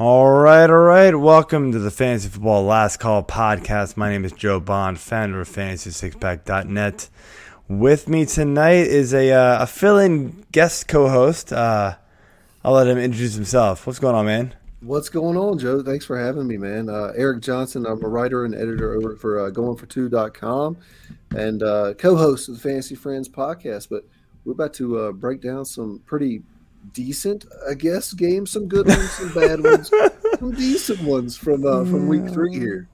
All right, all right. Welcome to the Fantasy Football Last Call podcast. My name is Joe Bond, founder of FantasySixPack.net. With me tonight is a, uh, a fill-in guest co-host. Uh, I'll let him introduce himself. What's going on, man? What's going on, Joe? Thanks for having me, man. Uh, Eric Johnson. I'm a writer and editor over for uh, GoingFor2.com and uh, co-host of the Fantasy Friends podcast. But we're about to uh, break down some pretty decent, I guess, games. Some good ones, some bad ones, some decent ones from uh, from week three here.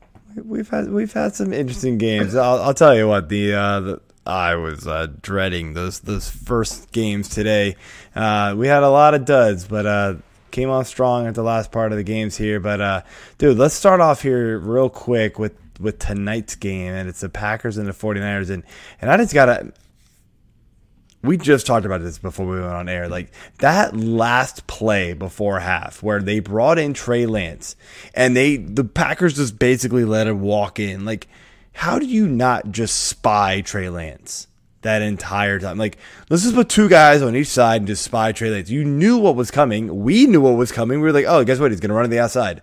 We've had we've had some interesting games. I'll, I'll tell you what the uh, the I was uh, dreading those those first games today. Uh, we had a lot of duds, but uh, came on strong at the last part of the games here. But uh, dude, let's start off here real quick with with tonight's game, and it's the Packers and the 49ers. And and I just gotta we just talked about this before we went on air. Like that last play before half, where they brought in Trey Lance, and they the Packers just basically let him walk in. Like, how do you not just spy Trey Lance that entire time? Like, let's just put two guys on each side and just spy Trey Lance. You knew what was coming. We knew what was coming. We were like, oh, guess what? He's gonna run to the outside.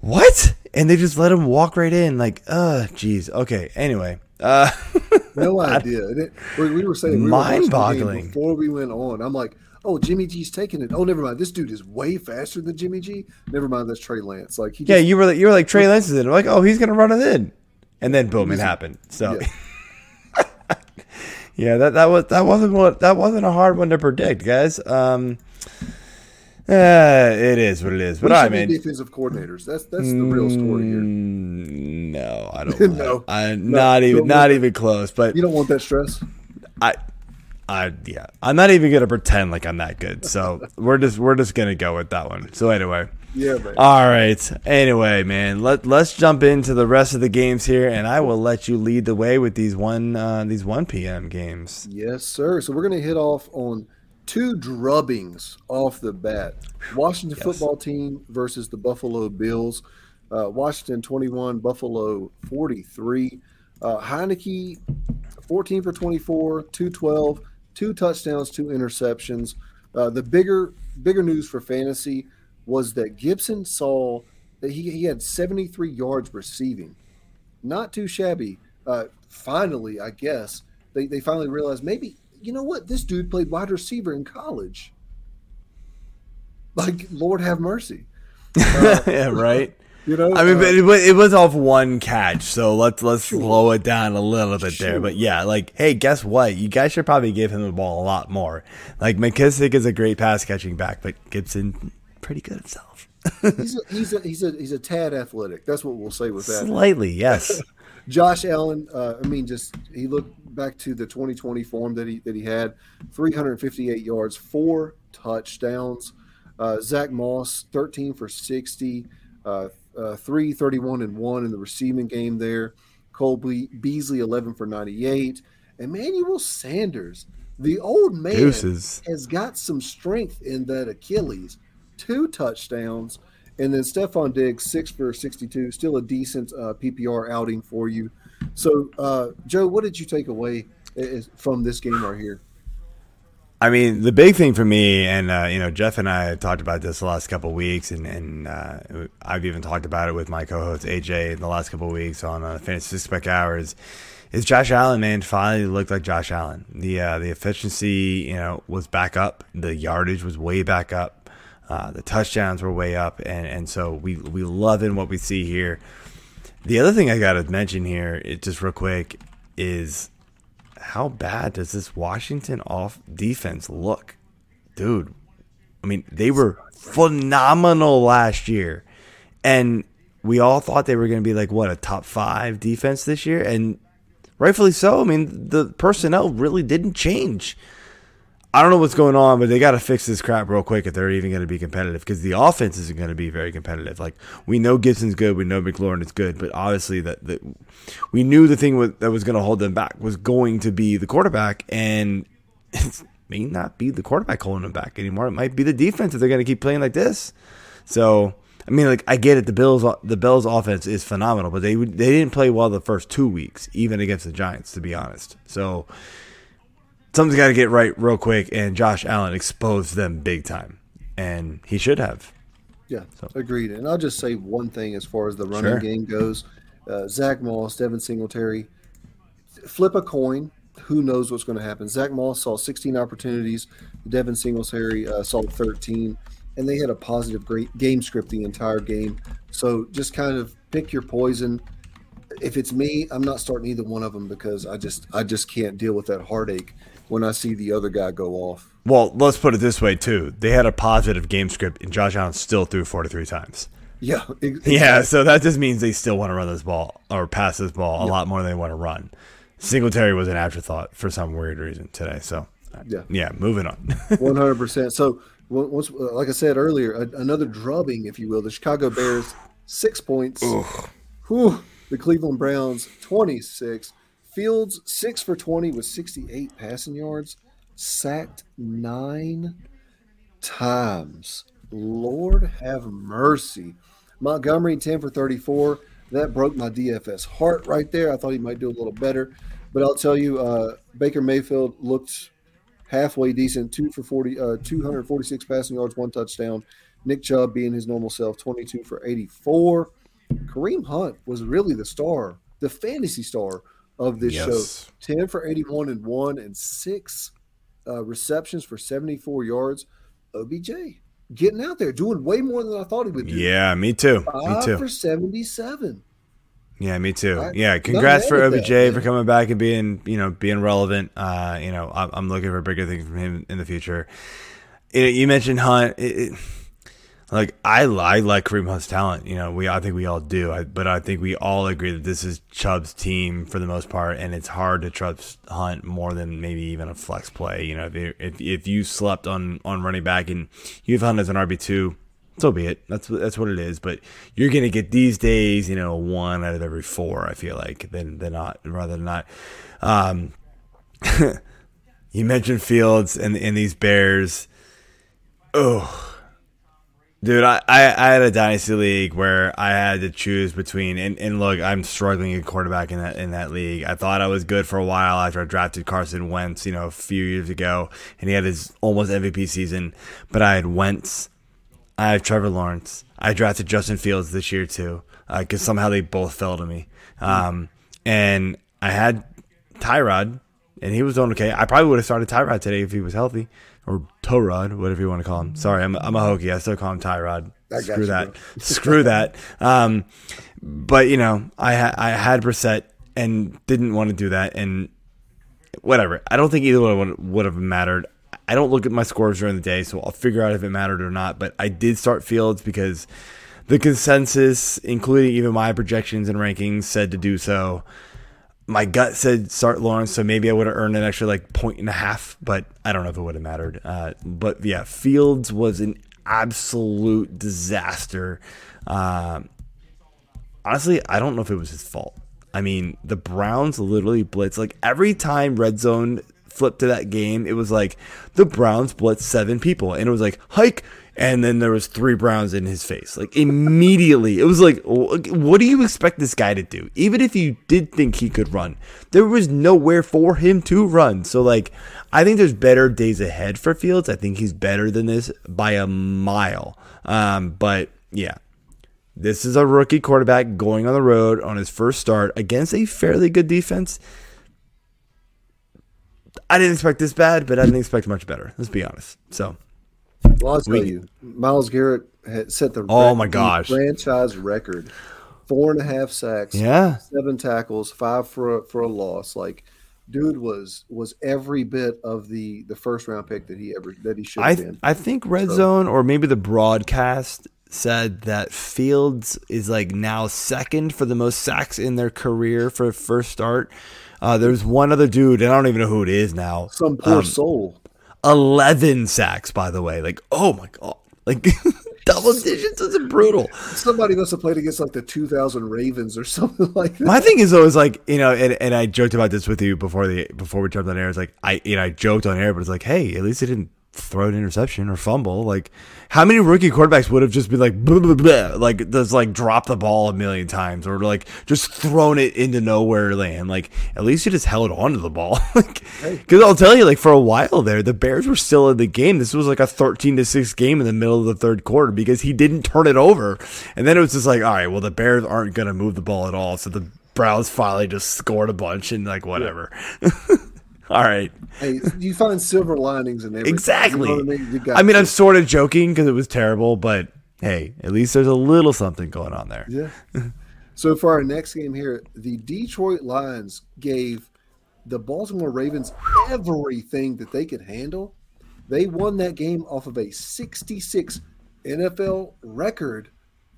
What? And they just let him walk right in. Like, uh, geez. Okay. Anyway. Uh, no idea. It, we were saying we mind-boggling before we went on. I'm like, oh, Jimmy G's taking it. Oh, never mind. This dude is way faster than Jimmy G. Never mind. That's Trey Lance. Like, he yeah, you were like, you were like Trey Lance is in. I'm like, oh, he's gonna run it in, and then boom, it happened. So. Yeah. yeah, that that was that wasn't what that wasn't a hard one to predict, guys. Um, uh, it is what it is. But I mean, defensive coordinators. That's that's the real story here. Mm, no, I don't. no, I, no, not even not even close. But you don't want that stress. I, I yeah, I'm not even gonna pretend like I'm that good. So we're just we're just gonna go with that one. So anyway. Yeah, man. All right. Anyway, man, let let's jump into the rest of the games here, and I will let you lead the way with these one uh, these one p.m. games. Yes, sir. So we're gonna hit off on two drubbings off the bat. Washington yes. football team versus the Buffalo Bills. Uh, Washington 21, Buffalo 43. Uh, Heinicke 14 for 24, 212, two touchdowns, two interceptions. Uh, the bigger bigger news for fantasy was that Gibson saw that he, he had 73 yards receiving. Not too shabby. Uh, finally, I guess, they, they finally realized maybe you know what? This dude played wide receiver in college. Like, Lord have mercy. Uh, yeah, right. You know, I mean, uh, but it was, it was off one catch, so let's let's sure. slow it down a little bit sure. there. But yeah, like, hey, guess what? You guys should probably give him the ball a lot more. Like McKissic is a great pass catching back, but Gibson pretty good himself. he's, a, he's a he's a he's a tad athletic. That's what we'll say with that. Slightly, yes. Josh Allen, uh, I mean, just he looked back to the 2020 form that he that he had, 358 yards, four touchdowns. Uh, Zach Moss, 13 for 60, uh, uh, 331 and one in the receiving game there. Cole Beasley, 11 for 98. Emmanuel Sanders, the old man, Deuces. has got some strength in that Achilles. Two touchdowns. And then Stefon Diggs, six for 62, still a decent uh, PPR outing for you. So, uh, Joe, what did you take away from this game right here? I mean, the big thing for me, and uh, you know, Jeff and I talked about this the last couple weeks, and, and uh, I've even talked about it with my co-host AJ in the last couple weeks on uh, Fantasy Spec Hours. Is Josh Allen, man, finally looked like Josh Allen. The uh, the efficiency, you know, was back up. The yardage was way back up. Uh, the touchdowns were way up, and, and so we we loving what we see here. The other thing I got to mention here, it just real quick, is how bad does this Washington off defense look, dude? I mean, they were phenomenal last year, and we all thought they were going to be like what a top five defense this year, and rightfully so. I mean, the personnel really didn't change. I don't know what's going on, but they got to fix this crap real quick if they're even going to be competitive because the offense isn't going to be very competitive. Like we know Gibson's good, we know McLaurin is good, but obviously that, that we knew the thing that was going to hold them back was going to be the quarterback, and it may not be the quarterback holding them back anymore. It might be the defense if they're going to keep playing like this. So I mean, like I get it. The Bills, the Bills' offense is phenomenal, but they they didn't play well the first two weeks, even against the Giants, to be honest. So something's got to get right real quick, and Josh Allen exposed them big time, and he should have. Yeah, So- agreed. And I'll just say one thing as far as the running Sure. game goes: uh, Zach Moss, Devin Singletary, flip a coin. Who knows what's going to happen? Zach Moss saw 16 opportunities. Devin Singletary uh, saw 13, and they had a positive great game script the entire game. So just kind of pick your poison. If it's me, I'm not starting either one of them because I just I just can't deal with that heartache when I see the other guy go off. Well, let's put it this way too. They had a positive game script, and Josh Allen still threw 43 times. Yeah, ex- Yeah, so that just means they still want to run this ball or pass this ball a lot more than they want to run. Singletary was an afterthought for some weird reason today. So, Yeah. yeah, moving on. One hundred percent. So once, uh, like I said earlier, a, another drubbing, if you will. The Chicago Bears six points. Whew. The Cleveland Browns twenty six. Fields six for twenty with sixty eight passing yards. Sacked nine times. Lord have mercy. Montgomery ten for thirty four. That broke my DFS heart right there. I thought he might do a little better, but I'll tell you, uh, Baker Mayfield looked halfway decent. Two for 40, uh, 246 passing yards, one touchdown. Nick Chubb being his normal self, 22 for 84. Kareem Hunt was really the star, the fantasy star of this Yes. show. 10 for 81 and one and six uh, receptions for 74 yards. OBJ getting out there, doing way more than I thought he would do. yeah, me too. Me too. for 77. Yeah, me too. I- yeah, congrats for at that, OBJ for coming back and being, you know, being relevant. Uh, you know, I'm, I'm looking for bigger things from him in the future. You, know, you mentioned Hunt. It, it, like I, I like Kareem Hunt's talent. You know, we I think we all do. I, but I think we all agree that this is Chubb's team for the most part, and it's hard to trust Hunt more than maybe even a flex play. You know, if if, if you slept on on running back and you have Hunt as an RB two, so be it. That's that's what it is. But you're gonna get these days, you know, one out of every four. I feel like than than not rather than not. Um, you mentioned Fields and and these Bears. Oh, dude, I, I I had a dynasty league where I had to choose between and, and look, I'm struggling at quarterback in that in that league. I thought I was good for a while after I drafted Carson Wentz, you know, a few years ago, and he had his almost MVP season. But I had Wentz. I have Trevor Lawrence. I drafted Justin Fields this year too, because somehow they both fell to me. Um, and I had Tyrod, and he was doing okay. I probably would have started Tyrod today if he was healthy, or Torod, whatever you want to call him. Sorry, I'm, I'm a hokey. I still call him Tyrod. Screw you, that. Screw that. Um, but you know, I ha- I had Brissett and didn't want to do that, and whatever. I don't think either one would have mattered. I don't look at my scores during the day, so I'll figure out if it mattered or not. But I did start Fields because the consensus, including even my projections and rankings, said to do so. My gut said start Lawrence, so maybe I would have earned an extra like point and a half, but I don't know if it would have mattered. Uh, but yeah, Fields was an absolute disaster. Um, honestly, I don't know if it was his fault. I mean, the Browns literally blitz like every time red zone flipped to that game, it was like the Browns blitz seven people, and it was like hike, and then there was three Browns in his face, like immediately. It was like, what do you expect this guy to do? Even if you did think he could run, there was nowhere for him to run. So like, I think there's better days ahead for Fields. I think he's better than this by a mile. Um, but yeah, this is a rookie quarterback going on the road on his first start against a fairly good defense. I didn't expect this bad, but I didn't expect much better. Let's be honest. So, Well, I'll We- you, Myles Garrett had set the Oh rec- my gosh. franchise record: four and a half sacks, yeah, seven tackles, five for a, for a loss. Like, dude was was every bit of the the first round pick that he ever that he should have been. I think Red So- Zone or maybe the broadcast said that Fields is like now second for the most sacks in their career for first start. Uh, there's one other dude, and I don't even know who it is now. Some poor Um, soul. 11 sacks, by the way. Like, oh my God. Like, double digits is brutal. Somebody must have played against like the 2000 Ravens or something like that. My thing is always like, you know, and, and I joked about this with you before the before we jumped on air. It's like I you know, I joked on air, but it's like, hey, at least he didn't throw an interception or fumble. Like, how many rookie quarterbacks would have just been like, blah, blah, blah, like, does like drop the ball a million times or like just thrown it into nowhere land? Like, at least you just held on to the ball. like, because I'll tell you, like, for a while there, the Bears were still in the game. This was like a 13 to 6 game in the middle of the third quarter because he didn't turn it over. And then it was just like, all right, well, the Bears aren't going to move the ball at all. So the Browns finally just scored a bunch and like, whatever. Yeah. All right. Hey, you find silver linings in everything. Exactly. You know I mean, I mean I'm sort of joking because it was terrible, but hey, at least there's a little something going on there. Yeah. so for our next game here, the Detroit Lions gave the Baltimore Ravens everything that they could handle. They won that game off of a 66 NFL record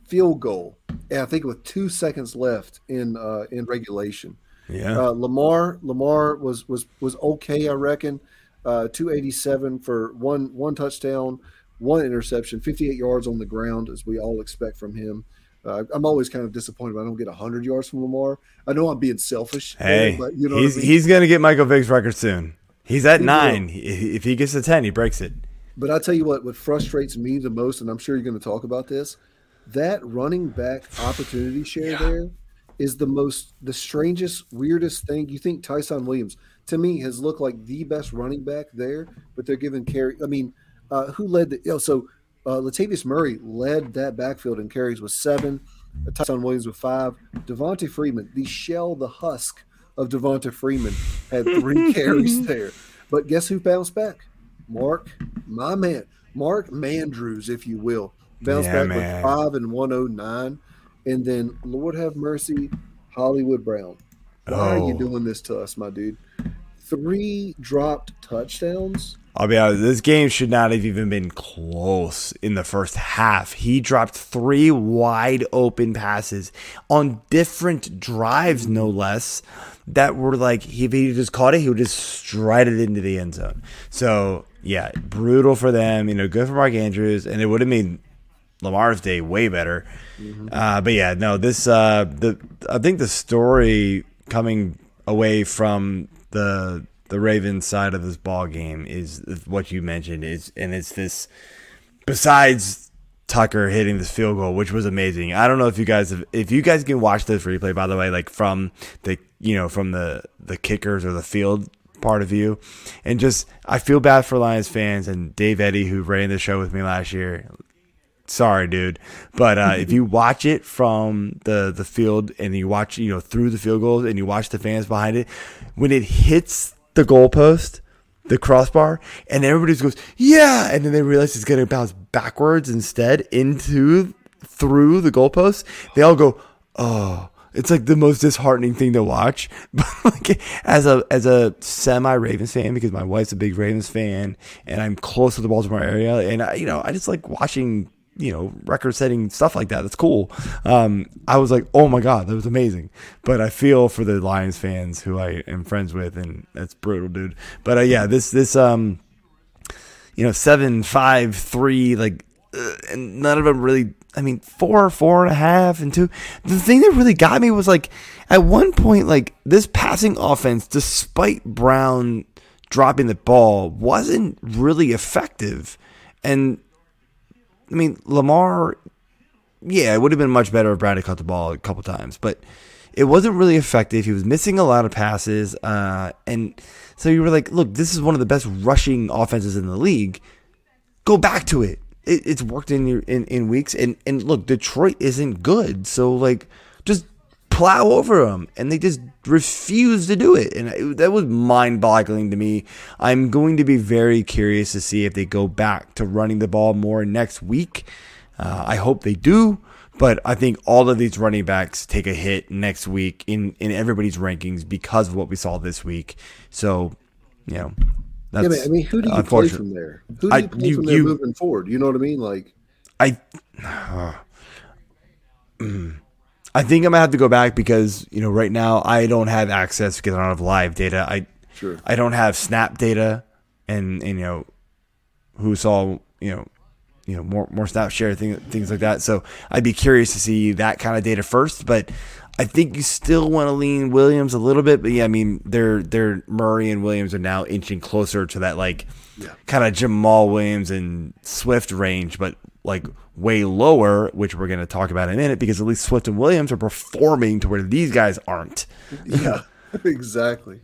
field goal, and I think with two seconds left in uh, in regulation. Yeah. Uh, Lamar Lamar was was was okay, I reckon. Uh, 287 for one one touchdown, one interception, 58 yards on the ground, as we all expect from him. Uh, I'm always kind of disappointed I don't get 100 yards from Lamar. I know I'm being selfish. Hey, there, but you know he's I mean? he's going to get Michael Vick's record soon. He's at he nine. Will. If he gets to 10, he breaks it. But I tell you what, what frustrates me the most, and I'm sure you're going to talk about this, that running back opportunity share yeah. there is the most the strangest, weirdest thing. You think Ty'Son Williams to me has looked like the best running back there, but they're giving carry. I mean, uh, who led the? You know, so uh, Latavius Murray led that backfield in carries with seven. Ty'Son Williams with five. Devonta Freeman, the shell, the husk of Devonta Freeman, had three carries there. But guess who bounced back? Mark, my man, Mark Mandrews, if you will, bounced yeah, back man. with five and one oh nine and then Lord have mercy, Hollywood Brown. Why oh. are you oh. doing this to us, my dude? Three dropped touchdowns. I'll be honest, this game should not have even been close in the first half. He dropped three wide open passes on different drives, no less, that were like, if he just caught it, he would just stride it into the end zone. So, yeah, brutal for them. You know, good for Mark Andrews, and it would have made Lamar's day way better. Mm-hmm. Uh, but yeah, no, this uh, the I think the story coming away from the the Ravens side of this ball game is what you mentioned is, and it's this. Besides Tucker hitting this field goal, which was amazing. I don't know if you guys have, if you guys can watch this replay, by the way, like from the you know from the the kickers or the field part of you. and just I feel bad for Lions fans and Dave Eddy who ran the show with me last year sorry, dude. But uh, if you watch it from the the field and you watch, you know, through the field goals and you watch the fans behind it, when it hits the goalpost, the crossbar, and everybody just goes, yeah, and then they realize it's going to bounce backwards instead into through the goalpost. They all go, oh. It's like the most disheartening thing to watch. But like as a as a semi Ravens fan, because my wife's a big Ravens fan, and I'm close to the Baltimore area, and I, you know I just like watching you know, record setting stuff like that. That's cool. Um, I was like, oh my God, that was amazing. But I feel for the Lions fans who I am friends with, and that's brutal, dude. But uh, yeah, this, this, um, you know, seven, five, three, like, uh, and none of them really, I mean, four, four and a half, and two. The thing that really got me was like, at one point, like, this passing offense, despite Brown dropping the ball, wasn't really effective. And I mean, Lamar, yeah, it would have been much better if Brad had caught the ball a couple times, but it wasn't really effective. He was missing a lot of passes, uh, and so you were like, look, this is one of the best rushing offenses in the league. Go back to it. it it's worked in your in, in weeks, and and look, Detroit isn't good, so like just plow over them, and they just refuse to do it. And it, that was mind boggling to me. I'm going to be very curious to see if they go back to running the ball more next week. Uh, I hope they do. But I think all of these running backs take a hit next week in, in everybody's rankings because of what we saw this week. So, you know, that's yeah, I mean, who do you play from there? Who do you play you, from there you, moving forward? You know what I mean? Like, I. Uh, mm, I think I'm gonna have to go back because you know right now I don't have access because I don't have live data. I sure. I don't have snap data, and, and you know who saw you know you know more more snap share thing, things like that. So I'd be curious to see that kind of data first. But I think you still want to lean Williams a little bit, but yeah, I mean, they're they're Murray and Williams are now inching closer to that like Yeah. kind of Jamaal Williams and Swift range, but like way lower, which we're going to talk about in a minute because at least Swift and Williams are performing to where these guys aren't. Yeah, exactly,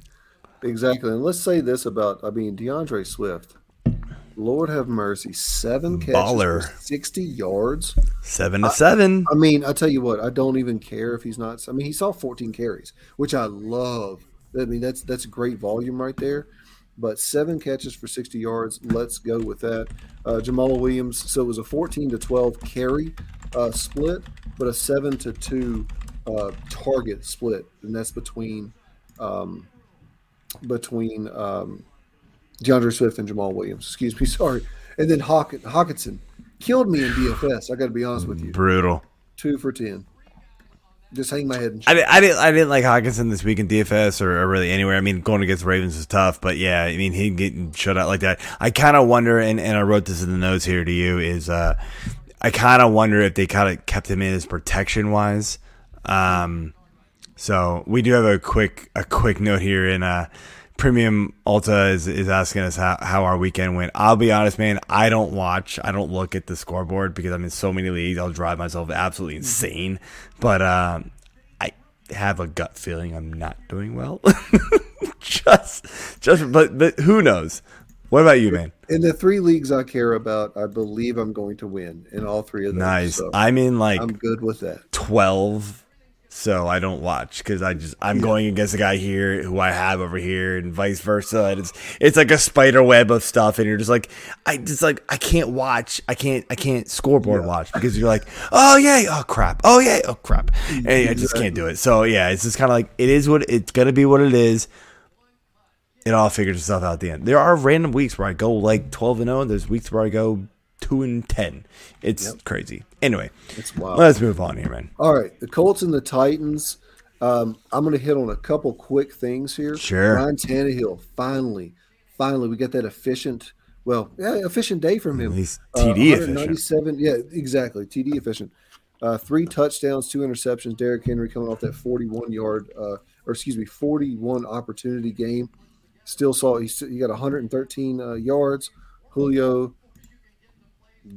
exactly. And let's say this about I mean D'Andre Swift. Lord have mercy, seven catches, Baller. sixty yards. Seven to seven. I mean, I tell you what, I don't even care if he's not. I mean, he saw 14 carries, which I love. I mean, that's that's great volume right there. But seven catches for 60 yards. Let's go with that. Uh, Jamaal Williams. So it was a 14 to 12 carry uh, split, but a seven to two uh, target split, and that's between um, between um, D'Andre Swift and Jamaal Williams. Excuse me, sorry. And then Hawk- Hockenson killed me in DFS. I got to be honest with you Brutal. two for ten. Just hang my head and I didn't, I didn't, I didn't like Hockenson this week in DFS or, or really anywhere. I mean, going against Ravens is tough, but yeah, I mean, he getting shut out like that. I kind of wonder, and, and I wrote this in the notes here to you, is uh, I kind of wonder if they kind of kept him in as protection wise. Um, so we do have a quick a quick note here in uh, Premium Alta is, is asking us how, how our weekend went. I'll be honest, man, I don't watch, I don't look at the scoreboard because I'm in so many leagues. I'll drive myself absolutely insane. But um, I have a gut feeling I'm not doing well. just, just, but, but who knows? What about you, man? in the three leagues I care about, I believe I'm going to win in all three of them. Nice. So I'm in like I'm good with that. 12 so i don't watch because i just i'm going against a guy here who i have over here and vice versa. And it's it's like a spider web of stuff. And you're just like i just like i can't watch i can't i can't scoreboard watch because you're like oh yeah oh crap oh yeah oh crap. And i just can't do it. So yeah it's just kind of like it is what it's gonna be what it is. It all figures itself out at the end. There are random weeks where i go like 12 and 0 and there's weeks where i go 2 and 10 it's crazy anyway It's wild. let's move on here man All right, the Colts and the Titans. Um, I'm going to hit on a couple quick things here. Sure. Ryan Tannehill, finally, finally, we got that efficient. Well, yeah, efficient day from him. He's Uh, TD efficient. 197 Yeah, exactly. TD efficient. Uh, three touchdowns, two interceptions. Derrick Henry coming off that 41 yard, uh, or excuse me, 41 opportunity game. Still saw he, he got 113 uh, yards. Julio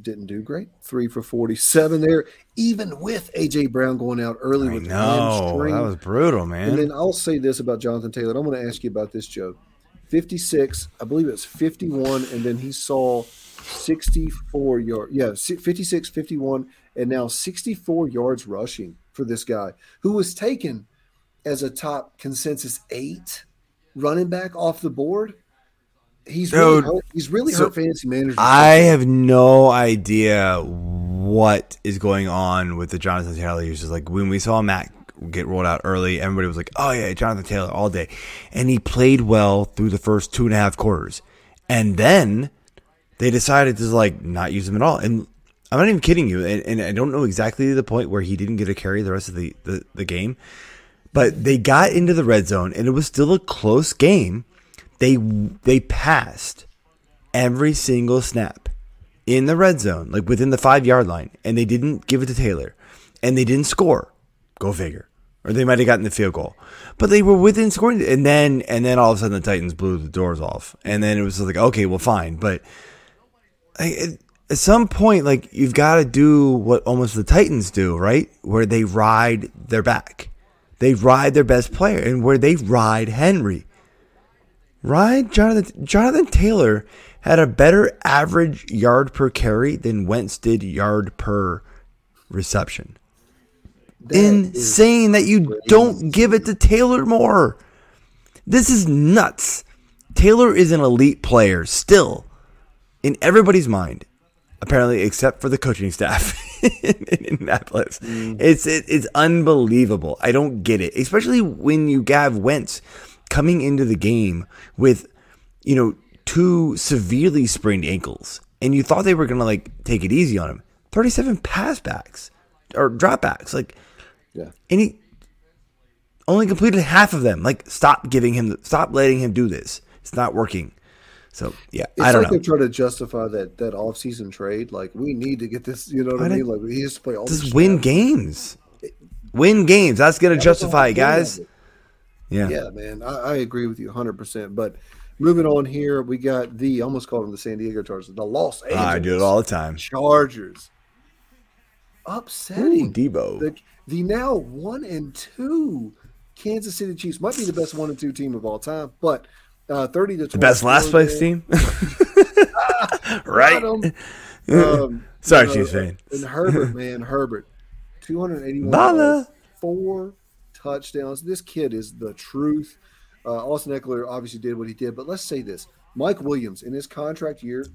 didn't do great. Three for 47 there, even with AJ Brown going out early I with know hamstring. that was brutal, man. And then I'll say this about Jonathan Taylor. I'm going to ask you about this, Joe. 56, I believe it's 51, and then he saw 64 yards. Yeah, si- 56, 51, and now 64 yards rushing for this guy who was taken as a top consensus eight running back off the board. He's really Dude, hurt, he's really so hurt fantasy managers. I have no idea what is going on with the Jonathan Taylor users. Like when we saw Matt get rolled out early, everybody was like, "Oh yeah, Jonathan Taylor all day," and he played well through the first two and a half quarters, and then they decided to like not use him at all. And I'm not even kidding you. And, and I don't know exactly the point where he didn't get a carry the rest of the, the, the game, but they got into the red zone and it was still a close game. They they passed every single snap in the red zone, like within the five yard line, and they didn't give it to Taylor, and they didn't score. Go figure. Or they might have gotten the field goal, but they were within scoring. And then and then all of a sudden the Titans blew the doors off, and then it was like okay, well fine, but I- at at some point, like you've got to do what almost the Titans do, right? Where they ride their back, they ride their best player, and where they ride Henry. Ride Jonathan Jonathan Taylor had a better average yard per carry than Wentz did yard per reception. That Insane that you don't give it to Taylor more. This is nuts. Taylor is an elite player still in everybody's mind, apparently, except for the coaching staff in Indianapolis. Mm. It's it, it's unbelievable. I don't get it, especially when you have Wentz coming into the game with you know two severely sprained ankles, and you thought they were gonna like take it easy on him. Thirty-seven pass backs or dropbacks, like, Yeah. and he only completed half of them. Like, stop giving him, stop letting him do this. It's not working. So yeah, It's I don't like know. they're trying to justify that that off season trade. Like we need to get this. You know what I, I mean? Like he has to play all. Just win games. Win games. That's going to That justify it, guys. it. Yeah. Yeah, man, I, I agree with you 100%. But moving on here, we got the, almost called them the San Diego Chargers, the Los Angeles I do it all the time. Chargers. Ooh, Upsetting Debo. the, the now one and two Kansas City Chiefs might be the best one and two team of all time, but uh, 30 to 20. The best last place team. right. Um, Sorry, you know, Chiefs fan. And Herbert, man, Herbert, 281 Bala. four touchdowns. This kid is the truth. Uh, Austin Ekeler obviously did what he did, but let's say this: Mike Williams in his contract year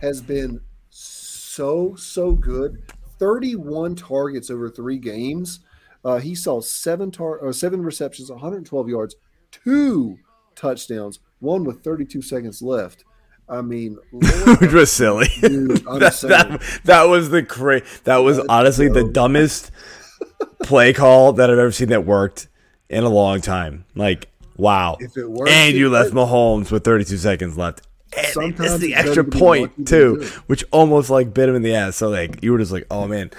has been so so good. 31 targets over three games. Uh, he saw seven tar- or seven receptions, 112 yards, two touchdowns, one with 32 seconds left. I mean, Which was silly. Dude, that, that, that was the cra- That was honestly the dumbest play call that I've ever seen that worked in a long time. Like, wow. If it works, and you left works. Mahomes with 32 seconds left. And Sometimes missed the extra better to be point too, which almost like bit him in the ass. So like you were just like, oh man,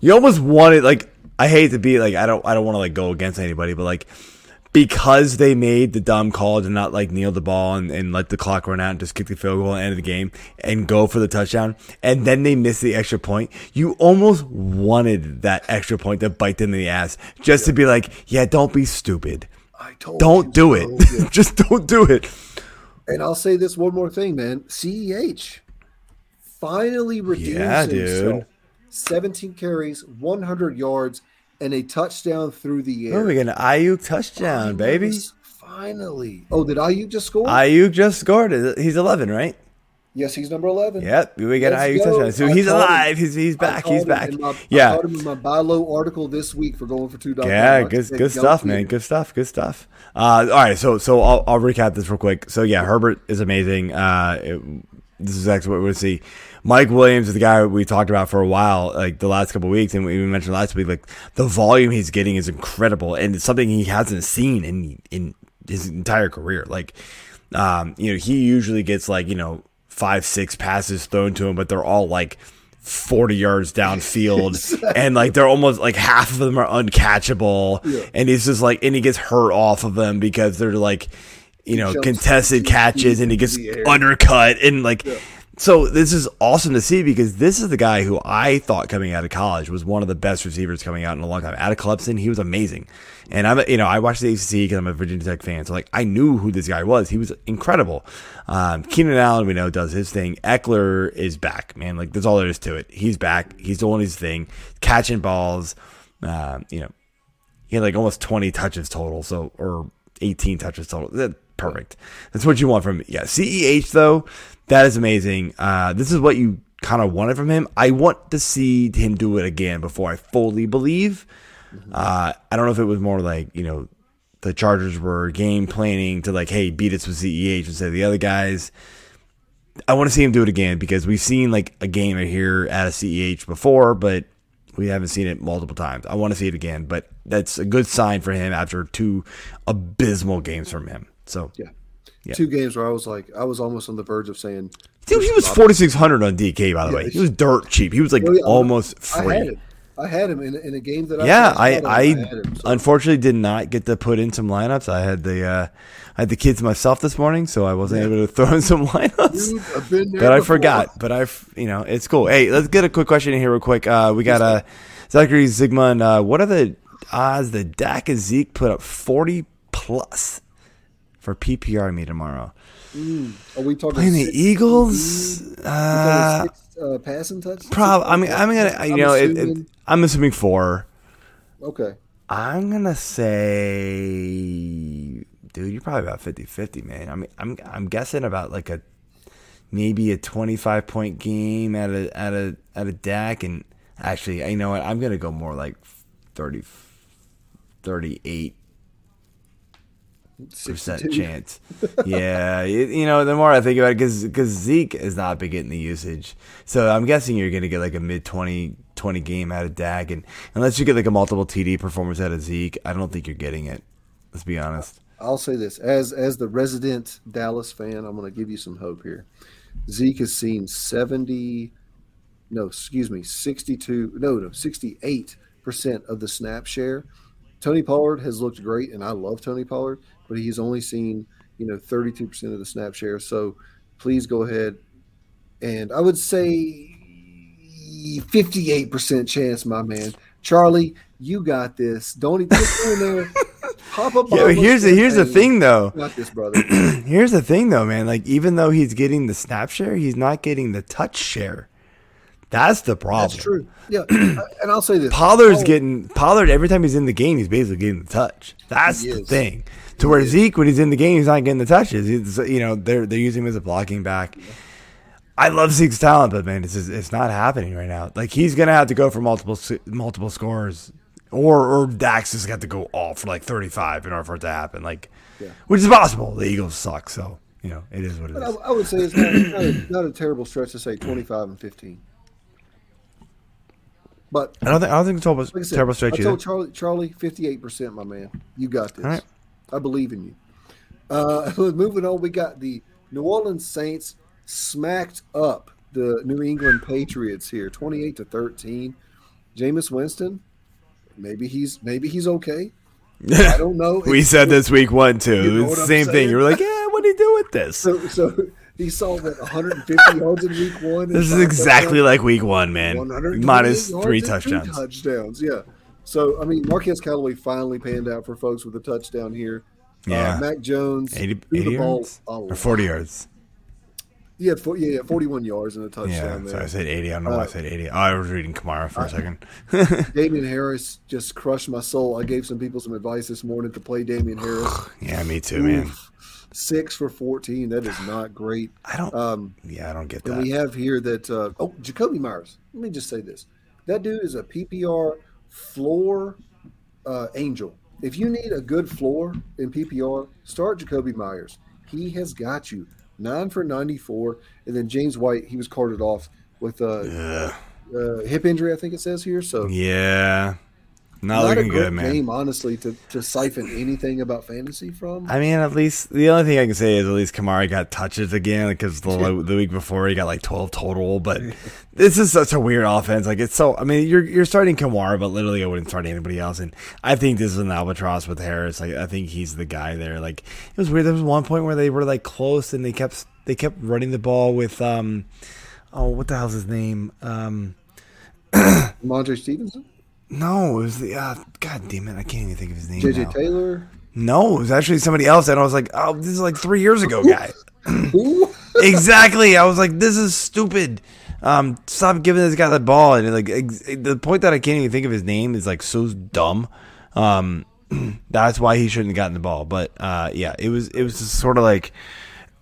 you almost wanted like I hate to be like I don't I don't want to like go against anybody, but like because they made the dumb call to not like kneel the ball and, and let the clock run out and just kick the field goal at the end of the game and go for the touchdown, and then they miss the extra point, you almost wanted that extra point to bite them in the ass just to be like, yeah, don't be stupid. I told Don't do so. Yeah. it. just don't do it. And I'll say this one more thing, man. CEH finally redeems Yeah, himself. 17 carries, 100 yards, and a touchdown through the air. Oh, we got an Aiyuk touchdown, baby. Finally. Oh, did IU just score? Aiyuk just scored. He's 11, right? yes, he's number 11. Yep, we got Let's Aiyuk go. touchdown. So I he's called him. alive. He's he's back. He's back. my- I Yeah. him in my buy low article this week for going for two dollars. Yeah, good good stuff, man. Good stuff. Good stuff. Uh, all right, so so I'll, I'll recap this real quick. So yeah, Herbert is amazing. Uh, it- this is actually what we're gonna see. Mike Williams is the guy we talked about for a while, like the last couple of weeks, and we mentioned last week. Like the volume he's getting is incredible, and it's something he hasn't seen in in his entire career. Like, um, you know, he usually gets like you know five six passes thrown to him, but they're all like. 40 yards downfield and like they're almost like half of them are uncatchable Yeah. and he's just like and he gets hurt off of them because they're like you know contested catches and he gets in the air. undercut and like Yeah. So this is awesome to see because this is the guy who I thought coming out of college was one of the best receivers coming out in a long time. Out of Clemson, he was amazing, and I'm you know I watched the ACC because I'm a Virginia Tech fan, so like I knew who this guy was. He was incredible. Um, Keenan Allen, we know, does his thing. Ekeler is back, man. Like that's all there is to it. He's back. He's doing his thing, catching balls. Um, you know, he had like almost 20 touches total, so or 18 touches total. That perfect. That's what you want from yeah. CEH though, that is amazing. Uh, this is what you kind of wanted from him. I want to see him do it again before I fully believe. Uh, I don't know if it was more like you know the Chargers were game planning to like, hey, beat us with CEH instead of the other guys. I want to see him do it again because we've seen like a game here at a CEH before, but we haven't seen it multiple times. I want to see it again, but that's a good sign for him after two abysmal games from him. So, Yeah. Yeah. Two games where I was like, I was almost on the verge of saying, dude, he was forty six hundred on DK. By the Yeah, way, he was dirt cheap. He was like Oh, yeah, almost I had free. I had him in, in a game that I Yeah, I I, had him. So, unfortunately did not get to put in some lineups. I had the uh, I had the kids myself this morning, so I wasn't able to throw in some lineups. dude, I've been there but I before. forgot. But I, you know, it's cool. Hey, let's get a quick question in here, real quick. Uh, we got uh, Zachary Zigmund. Uh, what are the odds that Dak and Zeke put up forty plus for PPR me tomorrow? Are we talking Playing the Eagles. Uh, six, uh, passing touchdowns? Probably. I mean, I'm gonna. You I'm know, it, it, I'm assuming four. okay. I'm gonna say, dude, you're probably about 50-50, man. I mean, I'm I'm guessing about like a maybe a 25 point game at a at a at a Dak, and actually, you know what? I'm gonna go more like 30, 38 percent chance. yeah, you, you know, the more I think about it, because Zeke has not been getting the usage, so I'm guessing you're going to get like a mid 20, 20 game out of Dak, and unless you get like a multiple TD performance out of Zeke, I don't think you're getting it. Let's be honest. I'll say this as as the resident Dallas fan, I'm going to give you some hope here. Zeke has seen 70, no, excuse me, 62, no, no, 68 percent of the snap share. Tony Pollard has looked great, and I love Tony Pollard, but he's only seen you know 32% of the snap share. So please go ahead and I would say 58% chance, my man. Charlie, you got this. Don't even go in there. Yeah, here's the here's the thing though. Got this, brother. here's the thing though, man. Like even though he's getting the snap share, he's not getting the touch share. That's the problem. That's true. Yeah, and I'll say this: Pollard's oh, getting Pollard every time he's in the game. He's basically getting the touch. That's the thing. To he where is. Zeke, when he's in the game, he's not getting the touches. He's, you know, they're they're using him as a blocking back. Yeah. I love Zeke's talent, but man, it's it's not happening right now. Like he's gonna have to go for multiple multiple scores, or or Dax has got to go off for like thirty five in order for it to happen. Like, yeah. which is possible. The Eagles suck, so you know it is what it but is. I, I, would say it's not, not, a, not, a, terrible stretch to say twenty five and fifteen. But I don't think I don't think it's terrible, like said, terrible stretch. I told Charlie Charlie fifty eight percent, my man. You got this. I believe in you. Uh, moving on, we got the New Orleans Saints smacked up the New England Patriots here, 28 to 13. Jameis Winston, maybe he's maybe he's okay. I don't know. we said this week one too. You know same thing. You were like, yeah, what do you do with this? So, so he saw that 150 yards in week one. This is exactly like week one, man. Minus three touchdowns. Three touchdowns, yeah. So I mean, Marquez Callaway finally panned out for folks with a touchdown here. Uh, yeah, uh, Mac Jones 80, 80 yards or 40 yards. Yeah, for, yeah, yeah, 41 yards and a touchdown. Yeah, so I said 80. I don't know uh, why I said 80. Oh, I was reading Kamara for a second. Damien Harris just crushed my soul. I gave some people some advice this morning to play Damien Harris. yeah, me too, man. Six for 14. That is not great. I don't. Um, yeah, I don't get that. And we have here that. Uh, oh, Jakobi Meyers. Let me just say this. That dude is a PPR floor uh, angel. If you need a good floor in PPR, start Jakobi Meyers. He has got you nine for 94. And then James White, he was carted off with a, a hip injury, I think it says here. So yeah, not, not looking good, man. Game, honestly, to, to siphon anything about fantasy from. I mean, at least the only thing I can say is at least Kamara got touches again because the, yeah. the week before he got like twelve total. But this is such a weird offense. Like it's so. I mean, you're you're starting Kamara, but literally I wouldn't start anybody else. And I think this is an albatross with Harris. Like I think he's the guy there. Like it was weird. There was one point where they were like close and they kept they kept running the ball with um oh what the hell's his name um. Mondre Stevenson. No, it was the uh, God damn it! I can't even think of his name. JJ Taylor. No, it was actually somebody else, and I was like, "Oh, this is like three years ago, guy." exactly. I was like, "This is stupid." Um, stop giving this guy the ball, and like ex- the point that I can't even think of his name is like so dumb. Um, that's why he shouldn't have gotten the ball. But uh, yeah, it was it was just sort of like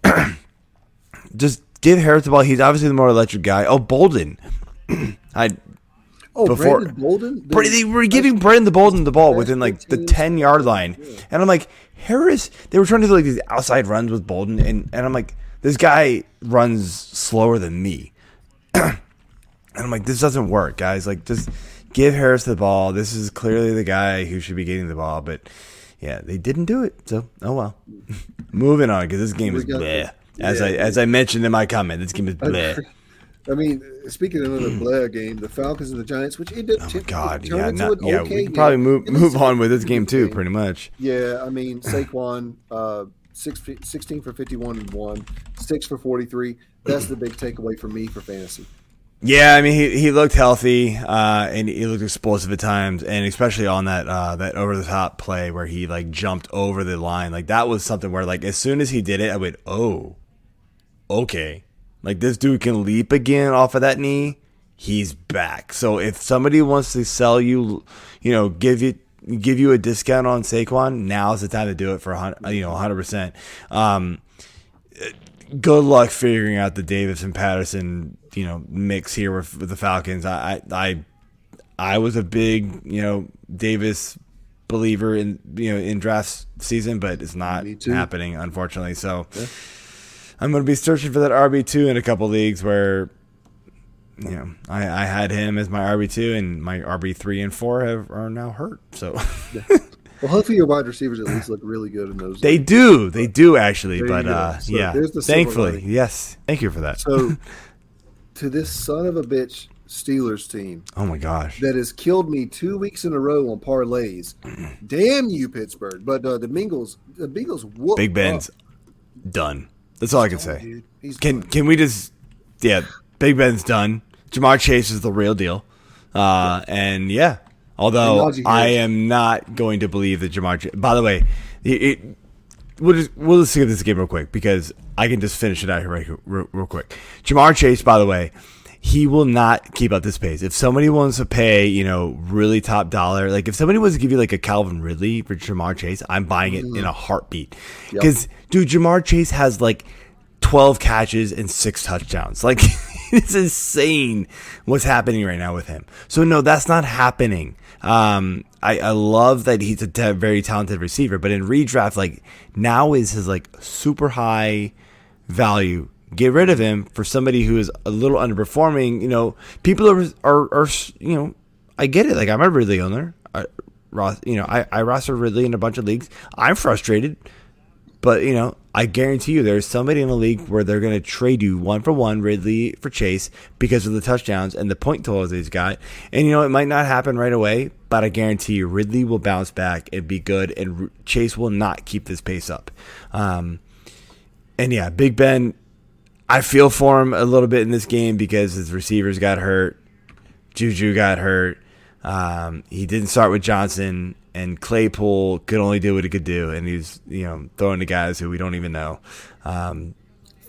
just give Harris the ball. He's obviously the more electric guy. Oh, Bolden. I Oh, before Brandon Bolden. The, they were giving Brandon Bolden the ball within like the ten yard line, and I'm like Harris. They were trying to do like these outside runs with Bolden, and and I'm like this guy runs slower than me, and I'm like this doesn't work, guys. Like just give Harris the ball. This is clearly the guy who should be getting the ball, but yeah, they didn't do it. So oh well. Moving on because this game is bleh. As yeah. I as I mentioned in my comment, this game is bleh. I mean, speaking of the Blair game, the Falcons and the Giants, which it did. Oh my God! Yeah, not, yeah. Okay we can probably move move on with this game too, pretty much. Yeah, I mean Saquon, uh, six, 16 for fifty-one and one, six for forty-three. That's the big takeaway for me for fantasy. Yeah, I mean he, he looked healthy uh, and he looked explosive at times, and especially on that uh, that over the top play where he like jumped over the line, like that was something where like as soon as he did it, I went, oh, okay, like this dude can leap again off of that knee. He's back. So if somebody wants to sell you, you know, give you give you a discount on Saquon, now's the time to do it for you know 100. percent um, Good luck figuring out the Davis and Patterson, you know, mix here with, with the Falcons. I, I I was a big, you know, Davis believer in you know in draft season, but it's not happening unfortunately. So. Yeah I'm going to be searching for that RB two in a couple leagues where, you know, I, I had him as my RB two, and my RB three and four have are now hurt. So. Well, hopefully your wide receivers at least look really good in those. They do, they do actually, but uh, so yeah. Thankfully, yes. Thank you for that. So, to this son of a bitch Steelers team Oh my gosh. that has killed me two weeks in a row on parlays. Damn you, Pittsburgh! But uh, the Bengals, the Bengals whooped Big Ben's up. done. That's all I can say. dude. Can done. can we just yeah, Big Ben's done. Ja'Marr Chase is the real deal. Uh and yeah. Although I am not going to believe that Ja'Marr Chase by the way, it, it we'll just we'll just skip this game real quick because I can just finish it out here right, real, real quick. Ja'Marr Chase, by the way, he will not keep up this pace. If somebody wants to pay, you know, really top dollar, like if somebody wants to give you like a Calvin Ridley for Ja'Marr Chase, I'm buying it in a heartbeat. Because dude, Ja'Marr Chase has like 12 catches and six touchdowns. Like it's insane what's happening right now with him. So no, that's not happening. Um, I, I love that he's a very talented receiver, but in redraft, like now is his like super high value. Get rid of him for somebody who is a little underperforming. You know, people are are, are you know, I get it. Like I'm a Ridley owner. I, you know, I, I roster Ridley in a bunch of leagues. I'm frustrated. But you know, I guarantee you, there's somebody in the league where they're going to trade you one for one Ridley for Chase because of the touchdowns and the point totals he's got. And you know, it might not happen right away, but I guarantee you, Ridley will bounce back and be good, and Chase will not keep this pace up. Um, and yeah, Big Ben, I feel for him a little bit in this game because his receivers got hurt, Juju got hurt. Um, he didn't start with Johnson, and Claypool could only do what he could do, and he's you know throwing to guys who we don't even know. Um,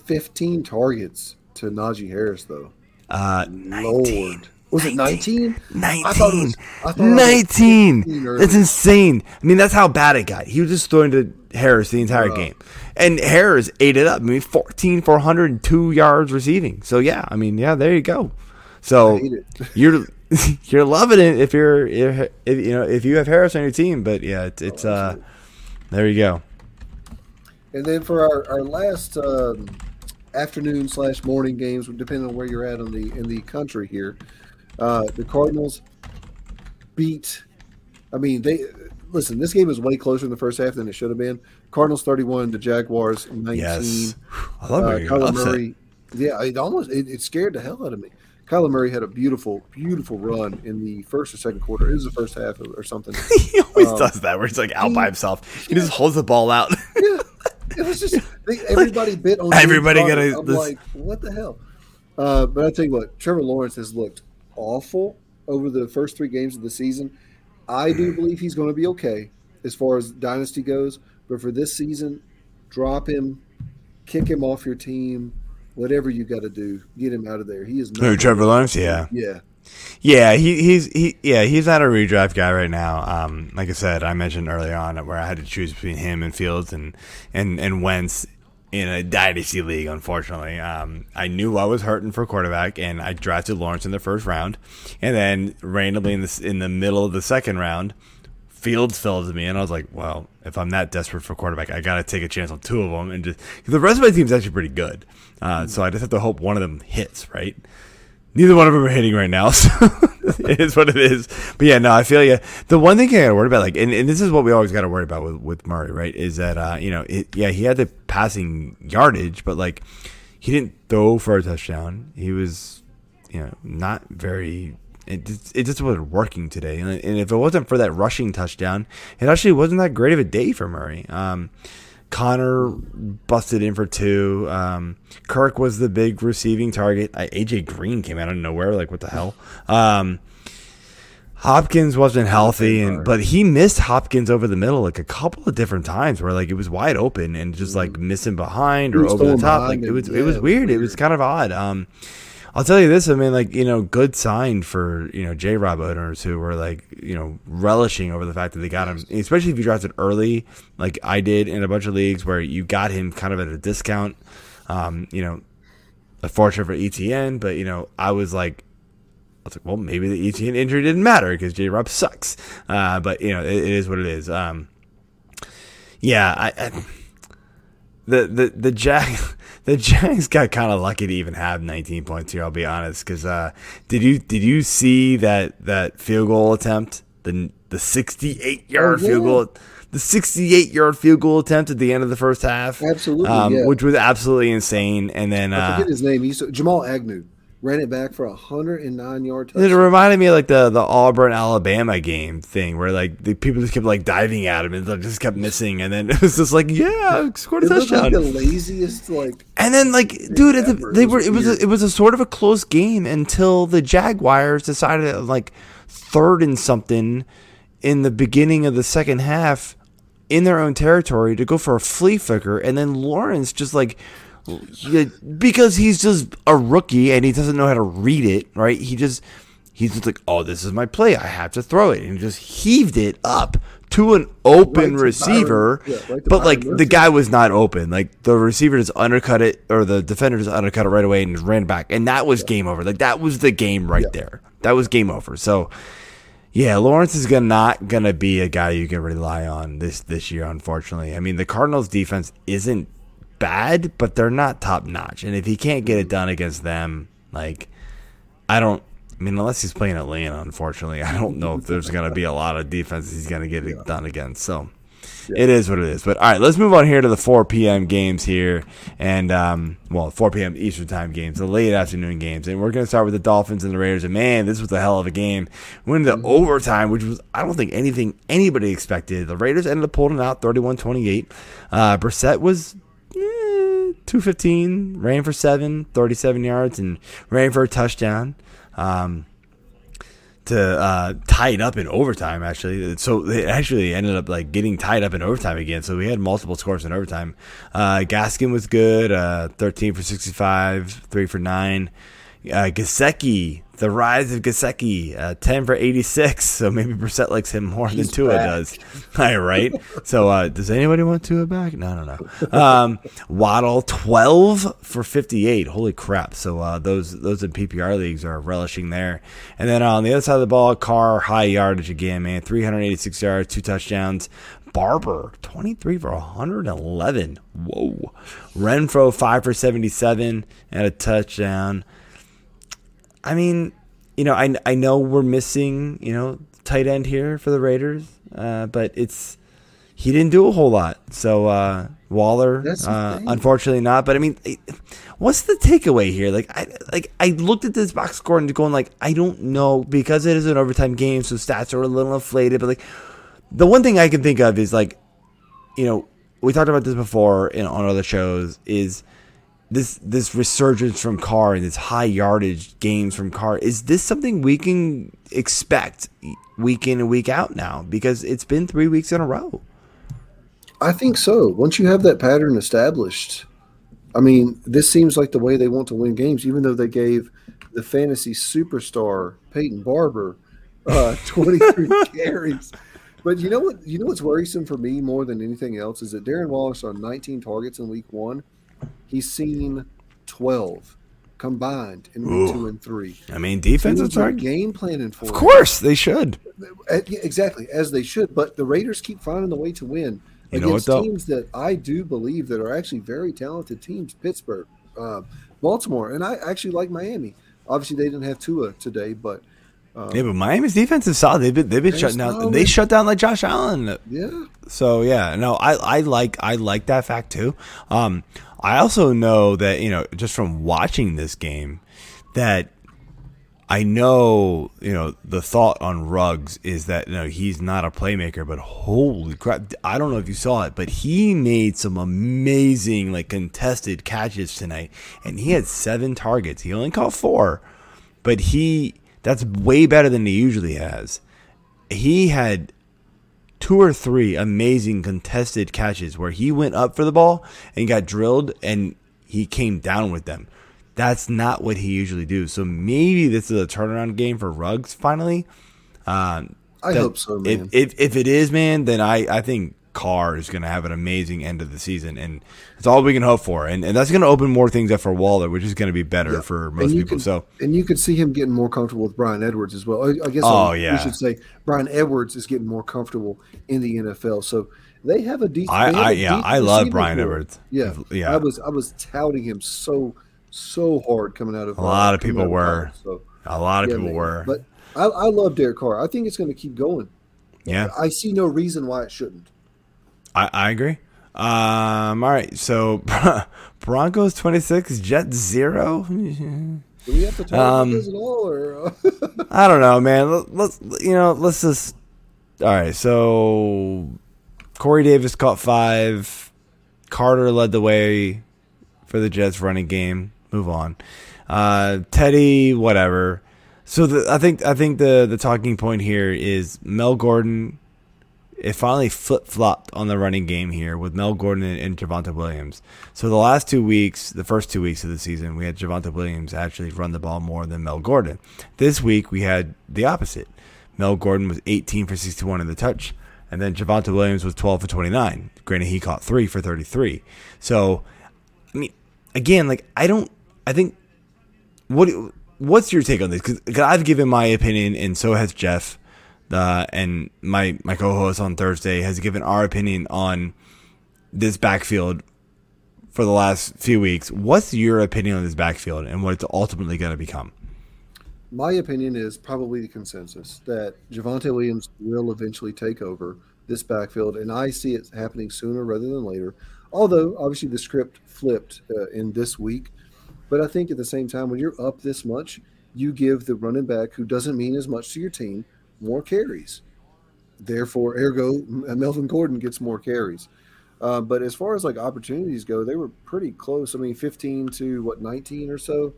15 targets to Najee Harris, though. uh, 19. Lord. Was it 19? 19. I thought it was- I thought it was 19. That's insane. I mean, that's how bad it got. He was just throwing to Harris the entire game. And Harris ate it up. I mean, 14 for 102 yards receiving. So, yeah, I mean, yeah, there you go. So, I hate it. you're you're loving it if you're if, if you know if you have Harris on your team, but yeah, it's, it's uh there you go. And then for our, our last um, afternoon slash morning games, depending on where you're at in the in the country here, uh, the Cardinals beat. I mean, they listen. This game was way closer in the first half than it should have been. Cardinals 31, the Jaguars 19. Yes. I love Uh, you're Kyler upset. Murray. Yeah, it almost it, it scared the hell out of me. Kyler Murray had a beautiful, beautiful run in the first or second quarter. It was the first half or, something. he always Um, does that where he's like out by himself. He just holds the ball out. yeah, it was just they, everybody bit on. Everybody gotta- Conner. I'm this- like, what the hell? Uh, but I tell you what, Trevor Lawrence has looked awful over the first three games of the season. I do believe he's going to be okay as far as dynasty goes. But for this season, drop him, kick him off your team, whatever you got to do, get him out of there. He is not. Who, Trevor Lawrence? Yeah. Yeah, Yeah, he, he's he yeah he's not a redraft guy right now. Um, like I said, I mentioned early on where I had to choose between him and Fields and and and Wentz in a dynasty league. Unfortunately, um, I knew I was hurting for quarterback, and I drafted Lawrence in the first round, and then randomly in the in the middle of the second round. Fields fell to me, and I was like, "Well, if I'm that desperate for quarterback, I got to take a chance on two of them." And just the rest of my team's actually pretty good, uh, so I just have to hope one of them hits, right? Neither one of them are hitting right now, so it is what it is. But yeah, no, I feel you. The one thing I got to worry about, like, and, and this is what we always got to worry about with, with Murray, right? Is that uh, you know, it, yeah, he had the passing yardage, but like, he didn't throw for a touchdown. He was, you know, not very. It just, it just wasn't working today, and, and if it wasn't for that rushing touchdown, it actually wasn't that great of a day for Murray. Um, Conner busted in for two. Um, Kirk was the big receiving target. I, AJ Green came out of nowhere. Like what the hell? Um, Hopkins wasn't healthy, and but he missed Hopkins over the middle like a couple of different times where like it was wide open and just like missing behind or over the top. Like it was Yeah, it was weird. It was kind of odd. Um, I'll tell you this. I mean, like you know, good sign for you know J Rob owners who were like you know relishing over the fact that they got him, especially if you drafted early, like I did in a bunch of leagues where you got him kind of at a discount. Um, you know, unfortunate for ETN, but you know, I was like. I was like, well, maybe the ETN injury didn't matter because J Rob sucks. Uh, but you know, it, it is what it is. Um, yeah, I, I the the the Jag the Jags got kind of lucky to even have 19 points here. I'll be honest, because uh, did you did you see that that field goal attempt the the 68 yard Oh, yeah. field goal the 68 yard field goal attempt at the end of the first half Absolutely, um, yeah. which was absolutely insane. And then I uh, forget his name. He's Jamal Agnew. Ran it back for a 109 yard touchdown. It reminded me of like the the Auburn Alabama game thing where like the people just kept like diving at him and they just kept missing. And then it was just like yeah scored a It looked like the laziest like and then like dude the, they It were was it was a, it was a sort of a close game until the Jaguars decided like third and something in the beginning of the second half in their own territory to go for a flea flicker. And then Lawrence just like yeah, because he's just a rookie and he doesn't know how to read it, right? He just he's just like, "Oh, this is my play. I have to throw it." And he just heaved it up to an open Right to receiver. Yeah, right but like the guy was not open. Like the receiver just undercut it or the defender just undercut it right away and just ran back. And that was game over. Like that was the game right there. That was game over. So yeah, Lawrence is gonna not gonna be a guy you can rely on this this year, unfortunately. I mean, the Cardinals' defense isn't bad, but they're not top notch. And if he can't get it done against them, like I don't. I mean, unless he's playing Atlanta, unfortunately, I don't know if there's gonna be a lot of defense he's gonna get it done against. So. It is what it is. But all right, let's move on here to the 4 p.m. games here, and um, well, 4 p.m. Eastern time games, the late afternoon games, and we're gonna start with the Dolphins and the Raiders. And man, this was a hell of a game. Went into overtime, which was I don't think anything anybody expected. The Raiders ended up pulling out 31-28. Uh, Brissett was 215, ran for seven, 37 yards, and ran for a touchdown. Um, to uh, tie it up in overtime. Actually, so it actually ended up like getting tied up in overtime again. So we had multiple scores in overtime. Uh, Gaskin was good, uh, thirteen for sixty-five, three for nine. Uh, Gesicki, the rise of Gesicki, uh, ten for eighty-six. So maybe Brissett likes him more He's than Tua back. does. All right. So uh, does anybody want Tua back? No, no, no. Um, Waddle, twelve for fifty-eight. Holy crap! So uh, those those in PPR leagues are relishing there. And then on the other side of the ball, Carr high yardage again, man, three hundred eighty-six yards, two touchdowns. Barber, 23 for 111. Whoa. Renfrow, 5 for 77 and a touchdown. I mean, you know, I, I know we're missing, you know, tight end here for the Raiders, uh, but it's he didn't do a whole lot. So uh, Waller, uh, unfortunately not. But I mean, what's the takeaway here? Like I like I looked at this box score and going like I don't know because it is an overtime game, so stats are a little inflated. But like the one thing I can think of is like, you know, we talked about this before in on other shows is this this resurgence from Carr and this high yardage games from Carr. Is this something we can expect week in and week out now? Because it's been three weeks in a row. I think so. Once you have that pattern established, I mean, this seems like the way they want to win games, even though they gave the fantasy superstar Peyton Barber uh, 23 carries. But you know what? You know what's worrisome for me more than anything else is that Darren Wallace on 19 targets in Week One, he's seen 12 combined in Week Ooh. Two and Three. I mean, defensive Teams are game planning for Of course, they should. Uh, exactly as they should. But the Raiders keep finding the way to win You know what, against though? teams that I do believe that are actually very talented teams. Pittsburgh, uh, Baltimore, and I actually like Miami. Obviously, they didn't have Tua today, but uh, Yeah, but Miami's defense is solid. They've been they've been They're down. solid. They shut down like Josh Allen. yeah, So yeah, no, I, I like I like that fact too. Um, I also know that you know just from watching this game that I know you know the thought on Ruggs is that you know he's not a playmaker, but holy crap! I don't know if you saw it, but he made some amazing like contested catches tonight, and he had seven targets. He only caught four, but he that's way better than he usually has. He had two or three amazing contested catches where he went up for the ball and got drilled and he came down with them. That's not what he usually do. So maybe this is a turnaround game for Ruggs finally. Um, I hope so, man. If, if if it is, man, then I, I think Carr is going to have an amazing end of the season, and it's all we can hope for. And and that's going to open more things up for Waller, which is going to be better Yeah. for most people. so and you could see him getting more comfortable with Bryan Edwards as well. I, I guess Oh, um, yeah. we should say Bryan Edwards is getting more comfortable in the NFL. So they have a decent. I- they have I- a yeah, I love Bryan. Edwards. Yeah, Yeah. I was I was touting him so so hard coming out of A lot of people of were. college. So a lot of yeah, people man. were. But I, I love Derek Carr. I think it's going to keep going. yeah, I see no reason why it shouldn't. I, I agree. Um, all right, so Broncos twenty six, Jets zero. Do we have to talk um, about this at all? Or I don't know, man. Let's you know, let's just. All right, so Corey Davis caught five. Carter led the way for the Jets running game. Move on. Uh, Teddy, whatever. So the, I think I think the the talking point here is Mel Gordon. It finally flip flopped on the running game here with Mel Gordon and, and Javonte Williams. So the last two weeks, the first two weeks of the season, we had Javonte Williams actually run the ball more than Mel Gordon. This week we had the opposite. Mel Gordon was 18 for 61 in the touch, and then Javonte Williams was 12 for 29. Granted, he caught three for 33. So, I mean, again, like I don't, I think what what's your take on this? Because I've given my opinion, and so has Jeff, uh, and my my co-host on Thursday has given our opinion on this backfield for the last few weeks. What's your opinion on this backfield and what it's ultimately going to become? My opinion is probably the consensus that Javonte Williams will eventually take over this backfield, and I see it happening sooner rather than later. Although obviously the script flipped uh, in this week but I think at the same time, when you're up this much, you give the running back who doesn't mean as much to your team more carries. Therefore, ergo, Melvin Gordon gets more carries. Uh, but as far as like opportunities go, they were pretty close. I mean, 15 to what, 19 or so.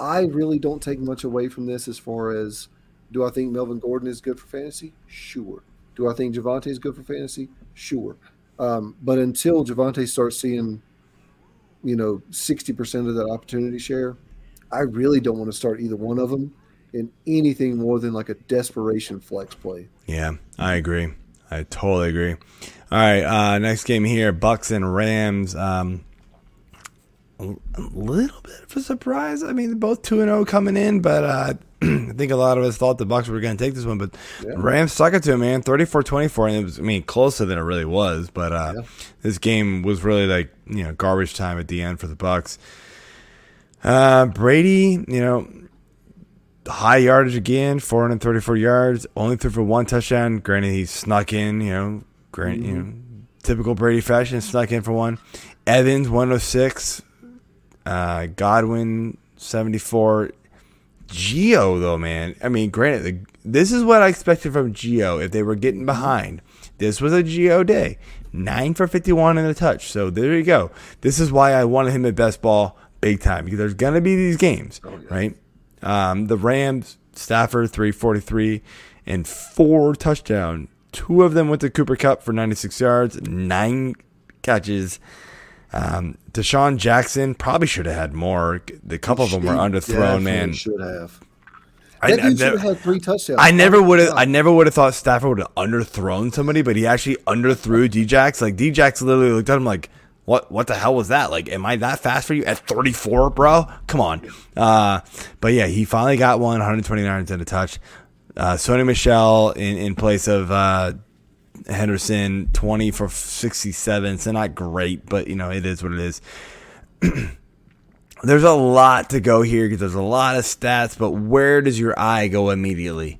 I really don't take much away from this as far as do I think Melvin Gordon is good for fantasy? Sure. Do I think Javonte is good for fantasy? Sure. Um, but until Javonte starts seeing you know, 60% of that opportunity share, I really don't want to start either one of them in anything more than like a desperation flex play. Yeah, I agree. I totally agree. All right, uh, next game here, Bucks and Rams. Um, a little bit of a surprise. I mean, both two and zero oh coming in, but uh, I think a lot of us thought the Bucks were going to take this one, but yeah. Rams stuck it to him, man. 34-24, and it was, I mean, closer than it really was. But uh, yeah. this game was really like you know garbage time at the end for the Bucks. Uh, Brady, you know, high yardage again, 434 yards, only threw for one touchdown. Granted, he snuck in, you know, grant, mm-hmm. you know, typical Brady fashion, snuck in for one. Evans 106, uh, Godwin 74. Gio, though, man. I mean, granted, this is what I expected from Gio if they were getting behind. This was a Gio day. Nine for 51 in the touch. So there you go. This is why I wanted him at best ball big time because there's going to be these games, oh, yeah. right? Um, the Rams, Stafford, 343 and four touchdown. Two of them went to Cooper Kupp for 96 yards, nine catches. Um, DeSean Jackson probably should have had more. The couple of them were underthrown, man. Should have. I, that dude should have had three touchdowns. I never would have. I never would have thought Stafford would have underthrown somebody, but he actually underthrew Djax. Like Djax literally looked at him like, "What? What the hell was that? Like, am I that fast for you at 34, bro? Come on." Uh, but yeah, he finally got one, 129 instead a touch. Uh, Sony Michel in in place of uh, Henderson, 20 for 67. So not great, but you know, it is what it is. there's a lot to go here because there's a lot of stats, but where does your eye go immediately?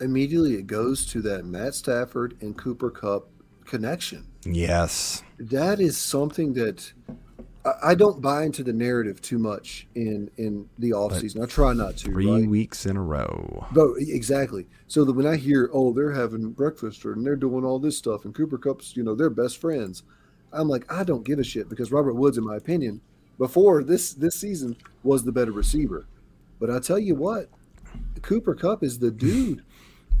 Immediately, it goes to that Matt Stafford and Cooper Kupp connection. Yes. That is something that I don't buy into the narrative too much in in the off season. I try not to. Three right? weeks in a row. But exactly. So that when I hear, oh, they're having breakfast or and they're doing all this stuff, and Cooper Kupp's, you know, they're best friends. I'm like, I don't give a shit because Robert Woods, in my opinion, before this this season was the better receiver. But I tell you what, Cooper Kupp is the dude.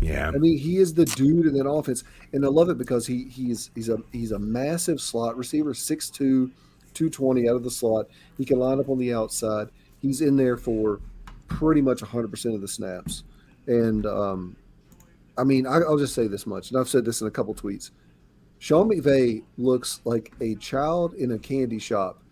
Yeah. I mean, he is the dude in that offense. And I love it because he he's he's a he's a massive slot receiver, 6'2 220 out of the slot. He can line up on the outside. He's in there for pretty much 100% of the snaps. And um, I mean, I, will just say this much, and I've said this in a couple tweets. Sean McVay looks like a child in a candy shop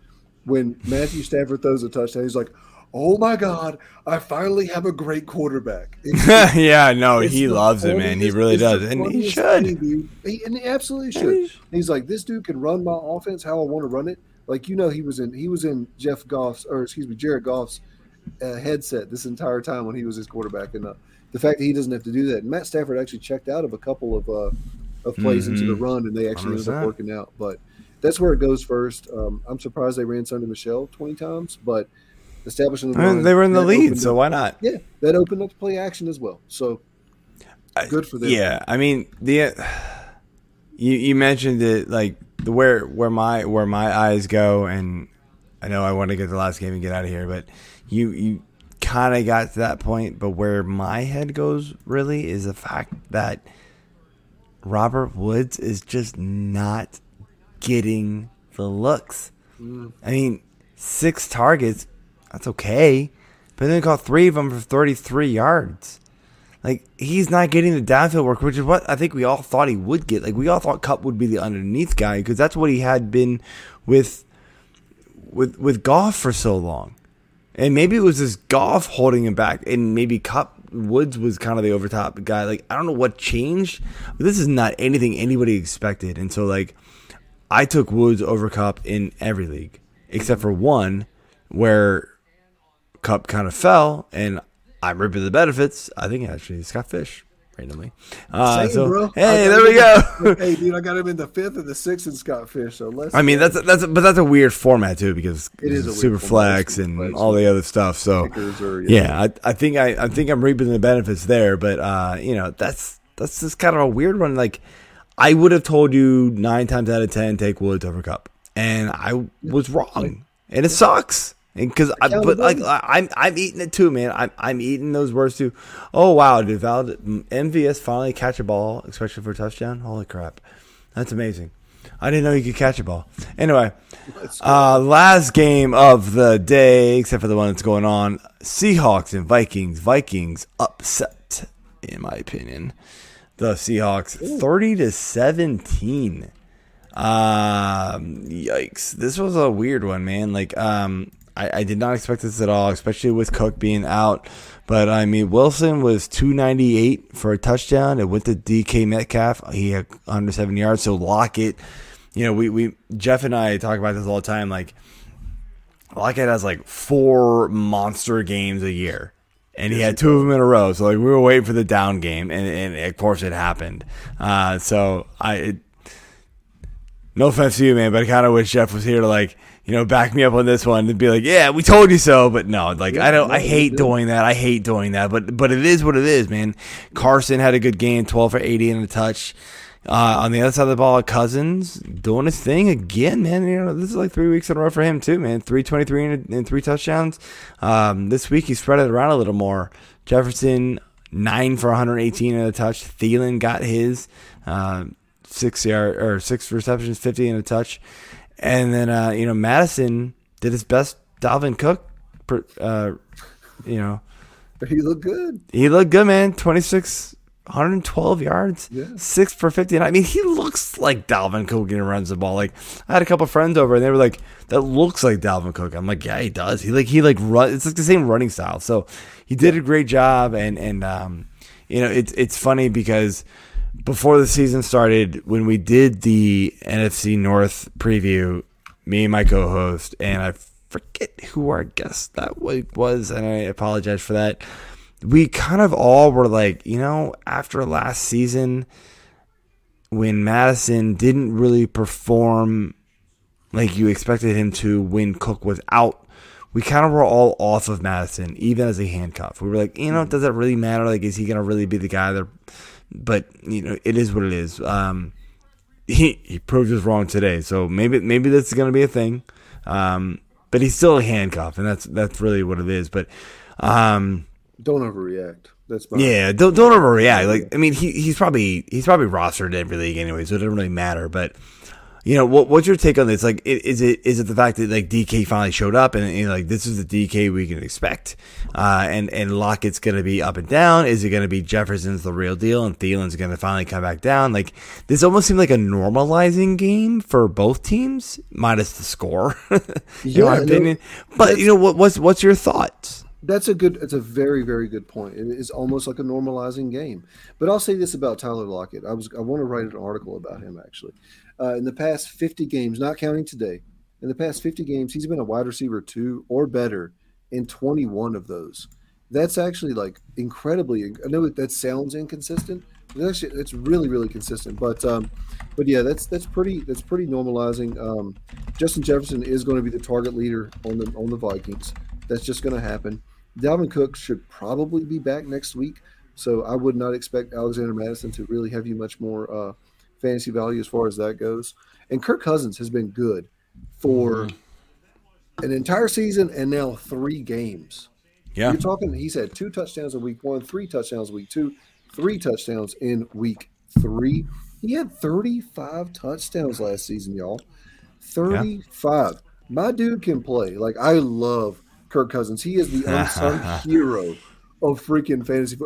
when Matthew Stafford throws a touchdown. He's like, "Oh my God, I finally have a great quarterback." yeah, no, he loves it, man. He really does, and he should. Thing, he, and he absolutely should. He's like, "This dude can run my offense how I want to run it." Like you know, he was in he was in Jeff Goff's or excuse me, Jared Goff's uh, headset this entire time when he was his quarterback, and uh, the fact that he doesn't have to do that. And Matt Stafford actually checked out of a couple of uh, of plays mm-hmm. into the mm-hmm. run, and they actually ended up working out. But that's where it goes first. Um, I'm surprised they ran Sony Michel 20 times, but establishing the I mean, they were in the lead, so up- why not? yeah, that opened up play action as well. So good for them. Yeah, I mean the you you mentioned it like the where where my where my eyes go, and I know I want to get the last game and get out of here, but you you kind of got to that point, but where my head goes really is the fact that Robert Woods is just not getting the looks. Mm. I mean, six targets, that's okay, but then caught three of them for 33 yards. Like he's not getting the downfield work, which is what I think we all thought he would get. Like we all thought Kupp would be the underneath guy because that's what he had been with with with Goff for so long. And maybe it was this Goff holding him back, and maybe Kupp Woods was kind of the overtop guy. Like I don't know what changed. This is not anything anybody expected, and so like I took Woods over Kupp in every league except for one where Kupp kind of fell, and I'm reaping the benefits. I think actually Scott Fish randomly. Uh, Same, so bro. hey, there we go. hey, dude, I got him in the fifth and the sixth in Scott Fish. So let's. I mean that's that's but that's a weird format too because It is a super flex and flex. all the other stuff. So Kickers or- yeah, I, I think I, I think I'm reaping the benefits there, but uh, you know that's that's just kind of a weird one. Like I would have told you nine times out of ten take Woods over Kupp, and I was wrong, and it sucks. Because I, but like I'm, I'm eating it too, man. I'm, I'm eating those words too. Oh wow, did Val MVS finally catch a ball, especially for a touchdown? Holy crap, that's amazing. I didn't know you could catch a ball. Anyway, uh, last game of the day, except for the one that's going on, Seahawks and Vikings. Vikings upset, in my opinion. The Seahawks thirty to seventeen. Um, yikes! This was a weird one, man. Like, um, I, I did not expect this at all, especially with Cook being out. But I mean, Wilson was two ninety eight for a touchdown. It went to DK Metcalf. He had under seven yards. So Lockett, you know, we we Jeff and I talk about this all the time. Like, Lockett has like four monster games a year. And he had two of them in a row, so like we were waiting for the down game, and, and of course it happened. Uh, so I, it, no offense to you, man, but I kind of wish Jeff was here to like, you know, back me up on this one and be like, yeah, we told you so. But no, like I don't, I hate doing that. I hate doing that. But but it is what it is, man. Carson had a good game, twelve for eighty and a touch. Uh, on the other side of the ball, Cousins doing his thing again, man. You know, this is like three weeks in a row for him too, man. Three twenty three and, and three touchdowns. Um, this week he spread it around a little more. Jefferson nine for one hundred eighteen and a touch. Thielen got his. Uh, six yard or six receptions, fifty and a touch, and then uh, you know Mattison did his best. Dalvin Cook, per- uh, you know, He looked good. he looked good, man. 26, 112 yards, Yeah. six for fifty. I mean, he looks like Dalvin Cook when he runs the ball. Like I had a couple friends over, and they were like, "That looks like Dalvin Cook." I'm like, "Yeah, he does. He like he like run. It's like the same running style." So he did a great job, and and um, you know, it's it's funny because before the season started, when we did the NFC North preview, me and my co-host, and I forget who our guest that was, and I apologize for that. We kind of all were like, you know, after last season, when Mattison didn't really perform like you expected him to when Cook was out, we kind of were all off of Mattison, even as a handcuff. We were like, you know, does that really matter? Like, is he going to really be the guy there? But you know, it is what it is. Um, he he proved us wrong today, so maybe maybe that's going to be a thing. Um, but he's still a handcuff, and that's that's really what it is. But um, Don't overreact. That's my yeah, don't don't overreact. Like I mean, he he's probably he's probably rostered in every league anyway, so it doesn't really matter. But you know, what what's your take on this? Like, is it is it the fact that like DK finally showed up and, and like this is the DK we can expect, uh, and and Lockett's gonna be up and down? Is it gonna be Jefferson's the real deal and Thielen's gonna finally come back down? Like this almost seemed like a normalizing game for both teams, minus the score, in Yeah, my no, opinion. But you know what what's what's your thoughts? That's a good. It's a very, very good point. It is almost like a normalizing game. But I'll say this about Tyler Lockett. I was. I want to write an article about him actually. Uh, in the past 50 games, not counting today, in the past 50 games, he's been a wide receiver two or better in 21 of those. That's actually like incredibly. I know that sounds inconsistent. But actually, it's really, really consistent. But, um, but yeah, that's that's pretty that's pretty normalizing. Um, Justin Jefferson is going to be the target leader on the on the Vikings. That's just going to happen. Dalvin Cook should probably be back next week, so I would not expect Alexander Mattison to really have you much more uh, fantasy value as far as that goes. And Kirk Cousins has been good for mm-hmm. an entire season and now three games. Yeah. You're talking, he's had two touchdowns in week one, three touchdowns week two, three touchdowns in week three. He had 35 touchdowns last season, y'all. 35. Yeah. My dude can play. Like, I love Kirk Cousins. He is the unsung hero of freaking fantasy.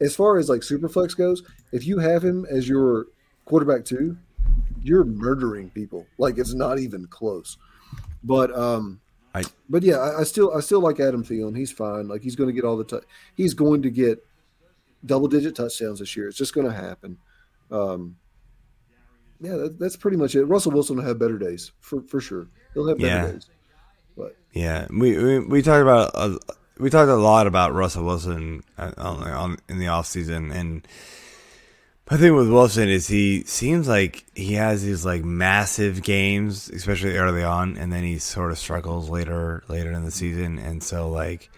As far as like Superflex goes, if you have him as your quarterback two, you're murdering people. Like, it's not even close. But, um, I, but yeah, I, I, still I still like Adam Thielen. He's fine. Like he's going to get all the t- he's going to get double digit touchdowns this year. It's just going to happen. Um, yeah, that, that's pretty much it. Russell Wilson will have better days for for sure. He'll have better yeah. days. But yeah, we we, we talked about uh, we talked a lot about Russell Wilson uh, on, on, in the off season and my thing with Wilson is he seems like he has these like massive games, especially early on, and then he sort of struggles later later in the season. And so like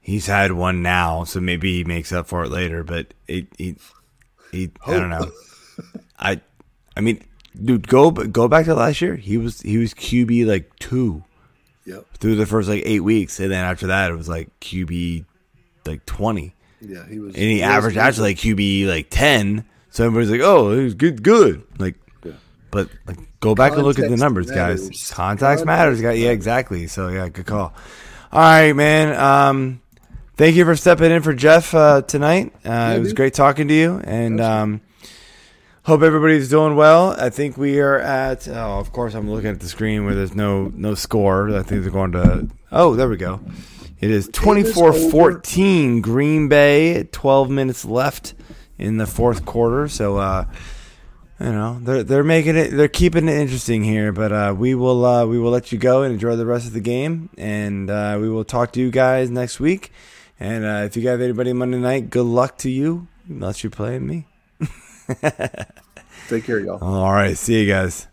he's had one now, so maybe he makes up for it later. But it, he, he, I don't know. I, I mean, dude, go go back to last year. He was he was QB like two, yep. through the first like eight weeks, and then after that it was like QB like twenty. Yeah, he was. And he, he averaged actually like QB like ten. So everybody's like, "Oh, he's good, good." Like, yeah. but like, go back Context and look at the numbers, matters. guys. Context matters, guys. Yeah, exactly. So yeah, good call. All right, man. Um, thank you for stepping in for Jeff uh, tonight. Uh, yeah, it was dude. great talking to you, and um, hope everybody's doing well. I think we are at. Oh, of course, I'm looking at the screen where there's no no score. I think they're going to. Oh, there we go. It is 24-14 Green Bay. 12 minutes left in the fourth quarter. So, uh, you know, they're they're making it, they're keeping it interesting here. But uh, we will uh, we will let you go and enjoy the rest of the game, and uh, we will talk to you guys next week. And uh, if you got anybody Monday night, good luck to you. Unless you're playing me. Take care, y'all. All right, see you guys.